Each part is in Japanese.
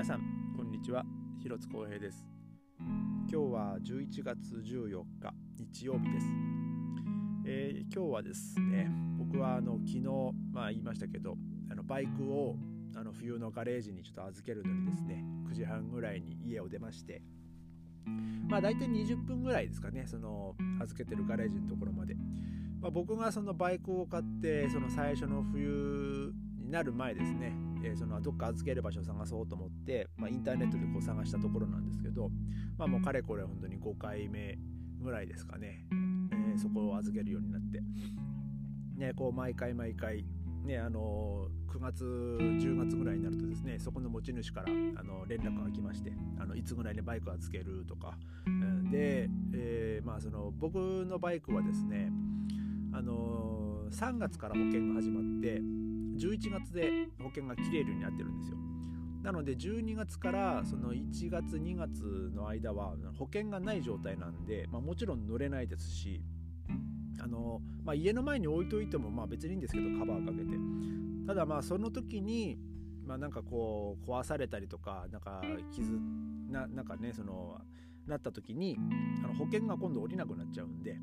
皆さんこんにちは。広津光平です。今日は11月14日日曜日です、えー、今日はですね僕はあの昨日まあ言いましたけどあのバイクをあの冬のガレージにちょっと預けるのにですね9時半ぐらいに家を出ましてまあ大体20分ぐらいですかねその預けてるガレージのところまで、まあ、僕がそのバイクを買ってその最初の冬になる前ですねえー、そのどっか預ける場所を探そうと思って、まあ、インターネットでこう探したところなんですけど、まあ、もうかれこれ本当に5回目ぐらいですかね、えー、そこを預けるようになって、ね、こう毎回毎回ね、あの9月10月ぐらいになるとですねそこの持ち主からあの連絡が来ましてあのいつぐらいにバイク預けるとか、うん、で、えー、まあ、その僕のバイクはですねあの3月から保険が始まって11月で保険が切れるようになってるんですよ。なので12月からその1月2月の間は保険がない状態なんで、まあ、もちろん乗れないですしあの、まあ、家の前に置いといてもまあ別にいいんですけどカバーかけて。ただまあその時にまあ、なんかこう壊されたりとかなんか傷ななんかねそのなった時にあの保険が今度下りなくなっちゃうんで、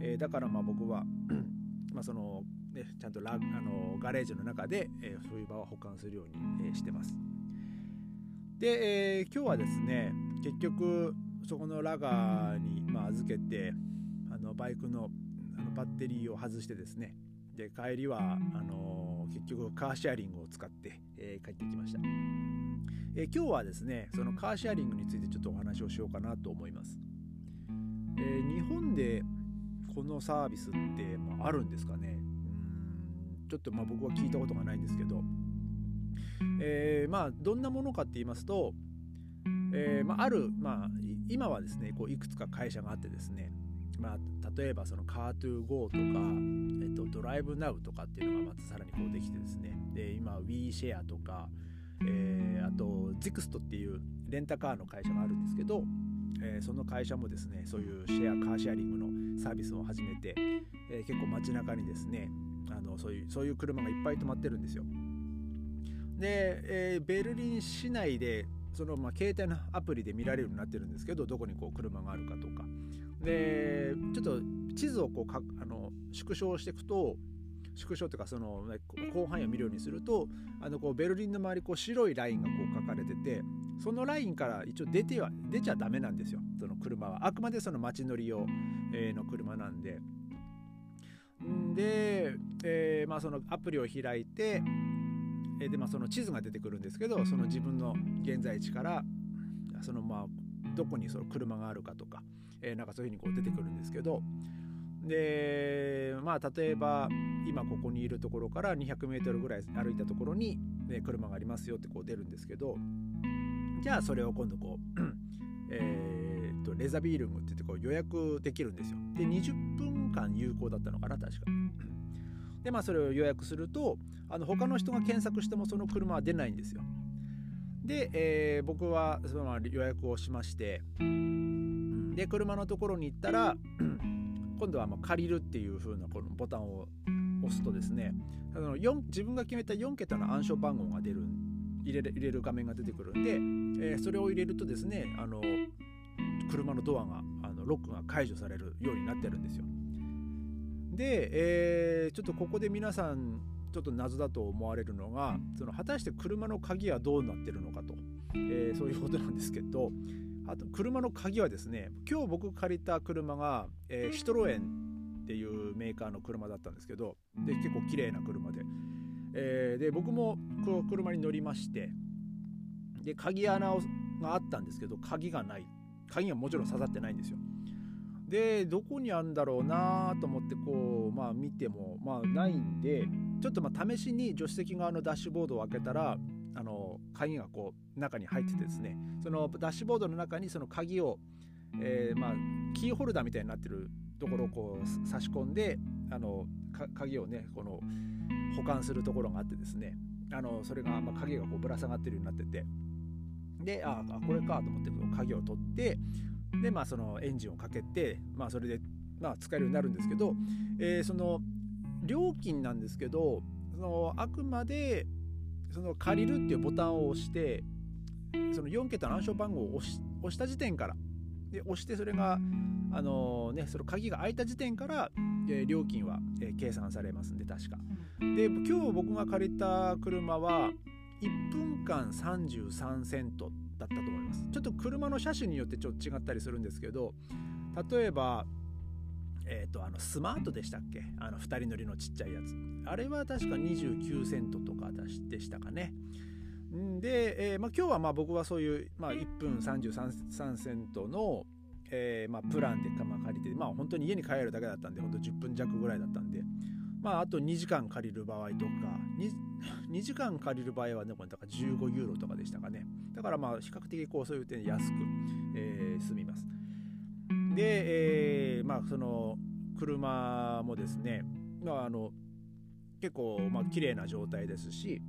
えー、だからまあ僕は まあそのね、ちゃんとラあのガレージの中で、えー、冬場は保管するように、えー、してます。で、えー、今日はですね結局そこのラガーに、まあ、預けてあのバイクのあのバッテリーを外してですねで帰りはあの結局カーシェアリングを使って、え、帰ってきました、えー、今日はですねそのカーシェアリングについてちょっとお話をしようかなと思います、え、日本でこのサービスって、まあ、あるんですかね？ちょっとまあ僕は聞いたことがないんですけど、えー、まあどんなものかって言いますと、えー、まあ、ある、まあ、今はですねこういくつか会社があってですね、まあ、例えばその Car2Go とか、えっと、ドライブナウとかっていうのがまたさらにこうできてですね。で今 WeShare とか、えー、あと ZIXT っていうレンタカーの会社があるんですけど、えー、その会社もですねそういうシェアカーシェアリングのサービスを始めて、えー、結構街中にですねあのそういうそういう車がいっぱい止まってるんですよ。で、えー、ベルリン市内でその、まあ、携帯のアプリで見られるようになってるんですけどどこにこう車があるかとか。でちょっと地図をこうかあの縮小していくと縮小というかその広範囲を見るようにするとあのこうベルリンの周りこう白いラインがこう書かれててそのラインから一応出ては出ちゃダメなんですよ。その車は。あくまでその街乗り用の車なんで。で、えー、まあ、そのアプリを開いてで、まあ、その地図が出てくるんですけどその自分の現在地からそのまあどこにその車があるかとか、えー、なんかそういうふうにこう出てくるんですけどでまあ例えば今ここにいるところから 200m ぐらい歩いたところに、ね、車がありますよってこう出るんですけどじゃあそれを今度こう、えー、レザビールングって言ってこう予約できるんですよ。で20分間有効だったのかな確か。でまあそれを予約するとあの他の人が検索してもその車は出ないんですよ。で、えー、僕はその予約をしましてで車のところに行ったら今度はまあ借りるっていう風なこのボタンを押すとですねあの自分が決めた4桁の暗証番号が出る入れる入れる画面が出てくるんで、えー、それを入れるとですねあの車のドアがあのロックが解除されるようになってるんですよ。で、えー、ちょっとここで皆さんちょっと謎だと思われるのがその果たして車の鍵はどうなってるのかと、えー、そういうことなんですけどあと車の鍵はですね今日僕借りた車が、えー、シトロエンっていうメーカーの車だったんですけどで結構綺麗な車で、えー、で僕も車に乗りましてで鍵穴があったんですけど鍵がない。鍵がもちろん刺さってないんですよ。でどこにあるんだろうなと思ってこうまあ見てもまあないんでちょっとまあ試しに助手席側のダッシュボードを開けたらあの鍵がこう中に入っててですねそのダッシュボードの中にその鍵を、えー、まあキーホルダーみたいになってるところをこう差し込んであの鍵をねこの保管するところがあってですねあのそれが、まあ、鍵がこうぶら下がってるようになってて。でああこれかと思って鍵を取ってでまあそのエンジンをかけてまあそれでまあ使えるようになるんですけど、えー、その料金なんですけどそのあくまでその借りるっていうボタンを押してその4桁の暗証番号を押し押した時点からで押してそれがあのねその鍵が開いた時点から、えー、料金は、えー、計算されますんで確か。で今日僕が借りた車は1分間33セントだったと思います。ちょっと車の車種によってちょっと違ったりするんですけど例えばえーと、あのスマートでしたっけ？あの2人乗りのちっちゃいやつ。あれは確か29セントとかでしたかね。で、えーまあ、今日はまあ僕はそういう、まあ、1分33セントの、えーまあ、プランでまあ借りて、まあ、本当に家に帰るだけだったんで本当10分弱ぐらいだったんで、まあ、あと2時間借りる場合とか 2, 2 時間借りる場合はねこれだから15ユーロとかでしたかね。だからまあ比較的こうそういう点安く、えー、済みます。で、えー、まあその車もですね、まあ、あの結構まあ綺麗な状態ですし、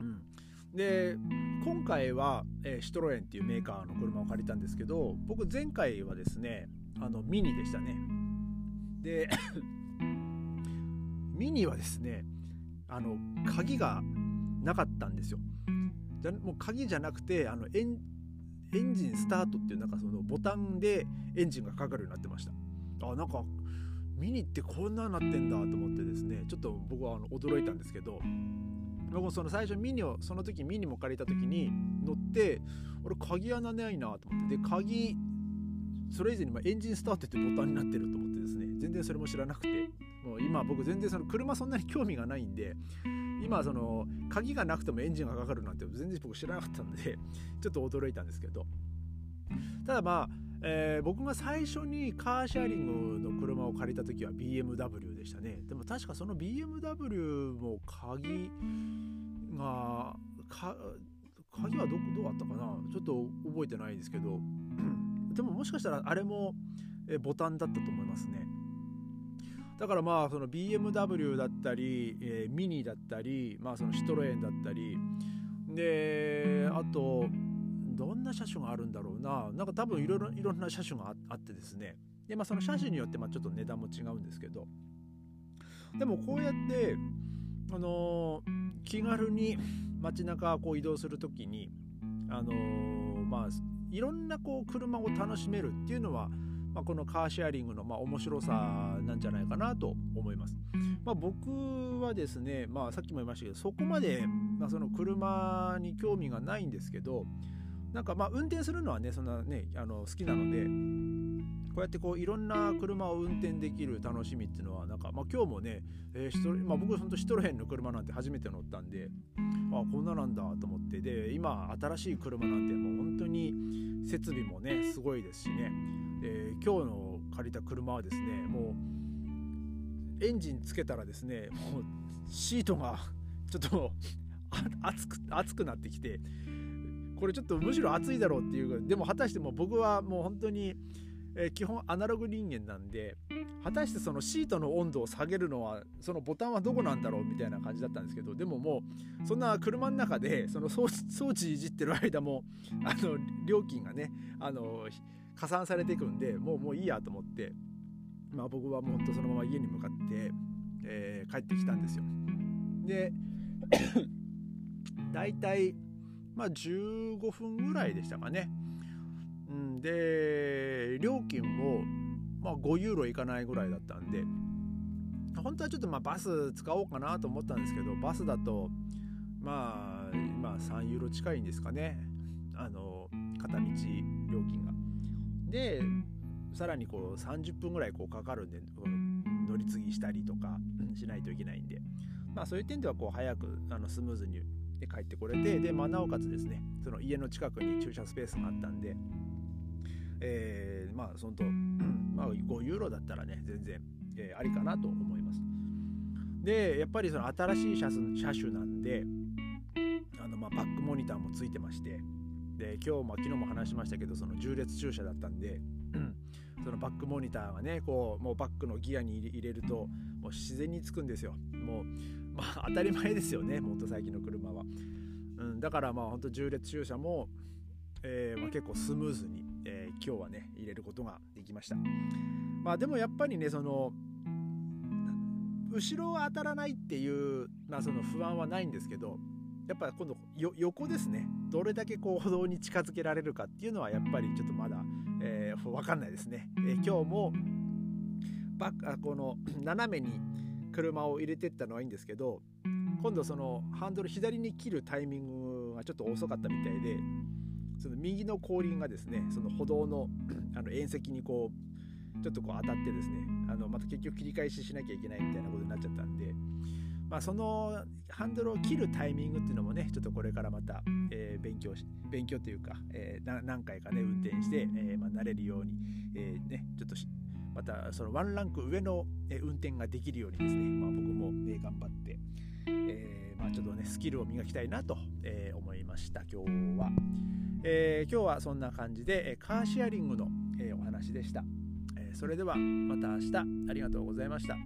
うん、で今回は、えー、シトロエンっていうメーカーの車を借りたんですけど僕前回はですねあのミニでしたね。でミニはですねあの鍵がなかったんですよ。じゃもう鍵じゃなくてあのエンエンジンスタートっていうなんかそのボタンでエンジンがかかるようになってました。あなんかミニってこんなになってんだと思ってですねちょっと僕はあの驚いたんですけど僕もその最初ミニをその時ミニも借りた時に乗って俺鍵穴ないなと思ってで鍵それ以前にエンジンスタートってボタンになってると思ってですね全然それも知らなくて。もう今僕全然その車そんなに興味がないんで今その鍵がなくてもエンジンがかかるなんて全然僕知らなかったんで ちょっと驚いたんですけど。ただまあ、えー、僕が最初にカーシェアリングの車を借りた時は BMW でしたね。でも確かその BMW も鍵が鍵はどどうだったかな？ちょっと覚えてないですけど。でももしかしたらあれもボタンだったと思いますね。だからまあその BMW だったり、えー、ミニだったり、まあ、そのシトロエンだったりであとどんな車種があるんだろうな。なんか多分いろいろいろんな車種があってですね。で、まあ、その車種によってまあちょっと値段も違うんですけど。でもこうやってあのー、気軽に街中こう移動する時にあのー、まあいろんなこう車を楽しめるっていうのはまあ、このカーシェアリングのまあ面白さなんじゃないかなと思います。まあ、僕はですね、まあ、さっきも言いましたけどそこまで、まあ、その車に興味がないんですけどなんかまあ運転するのはねそんなねあの好きなのでこうやってこういろんな車を運転できる楽しみっていうのはなんか、まあ、今日もね、えーまあ、僕本当シトロヘンの車なんて初めて乗ったんであこんななんだと思ってで今新しい車なんてもう本当に設備もねすごいですしねえー、今日の借りた車はですねもうエンジンつけたらですねもうシートが ちょっと熱く熱くなってきてこれちょっとむしろ暑いだろうっていうでも果たしても僕はもう本当に、えー、基本アナログ人間なんで果たしてそのシートの温度を下げるのはそのボタンはどこなんだろうみたいな感じだったんですけどでももうそんな車の中でその装置いじってる間もあの料金がねあの加算されていくんでもうもういいやと思って、まあ、僕はもうほんとそのまま家に向かって、えー、帰ってきたんですよ。で 大体まあ15分ぐらいでしたかね。うん、で料金も、まあ、5ユーロいかないぐらいだったんで本当はちょっとまあバス使おうかなと思ったんですけどバスだとまあ今3ユーロ近いんですかねあの片道料金が。でさらにこう30分ぐらいこうかかるんで乗り継ぎしたりとかしないといけないんで、まあ、そういう点ではこう早くあのスムーズに帰ってこれてで、まあ、なおかつですねその家の近くに駐車スペースがあったんで、えー、まあそのと、まあ、5ユーロだったらね全然、えー、ありかなと思います。でやっぱりその新しい車車種なんであのまあバックモニターもついてましてで今日も昨日も話しましたけどその重列駐車だったんでそのバックモニターがねこうもうバックのギアに入れるともう自然につくんですよ。もうまあ当たり前ですよねもっと最近の車は、うん、だからまあほんと重列駐車も、えーまあ、結構スムーズに、えー、今日はね入れることができました。まあでもやっぱりねその後ろは当たらないっていう、まあ、その不安はないんですけどやっぱ今度横ですね。どれだけこう歩道に近づけられるかっていうのはやっぱりちょっとまだ、えー、分かんないですね、えー、今日もバッこの斜めに車を入れてったのはいいんですけど今度そのハンドル左に切るタイミングがちょっと遅かったみたいでその右の後輪がですねその歩道のあの縁石にこうちょっとこう当たってですねあのまた結局切り返ししなきゃいけないみたいなことになっちゃったんで、まあ、そのハンドルを切るタイミングっていうのもねちょっとこれからまた、えー、勉強し勉強というか、えー、何回かね運転して、えーまあ、慣れるように、えー、ねちょっとまたそのワンランク上の運転ができるようにですね、まあ、僕も、え頑張って、えーまあ、ちょっとねスキルを磨きたいなと、えー、思いました今日は、えー、今日はそんな感じでカーシェアリングの、えー、お話でした、えー、それではまた明日ありがとうございました。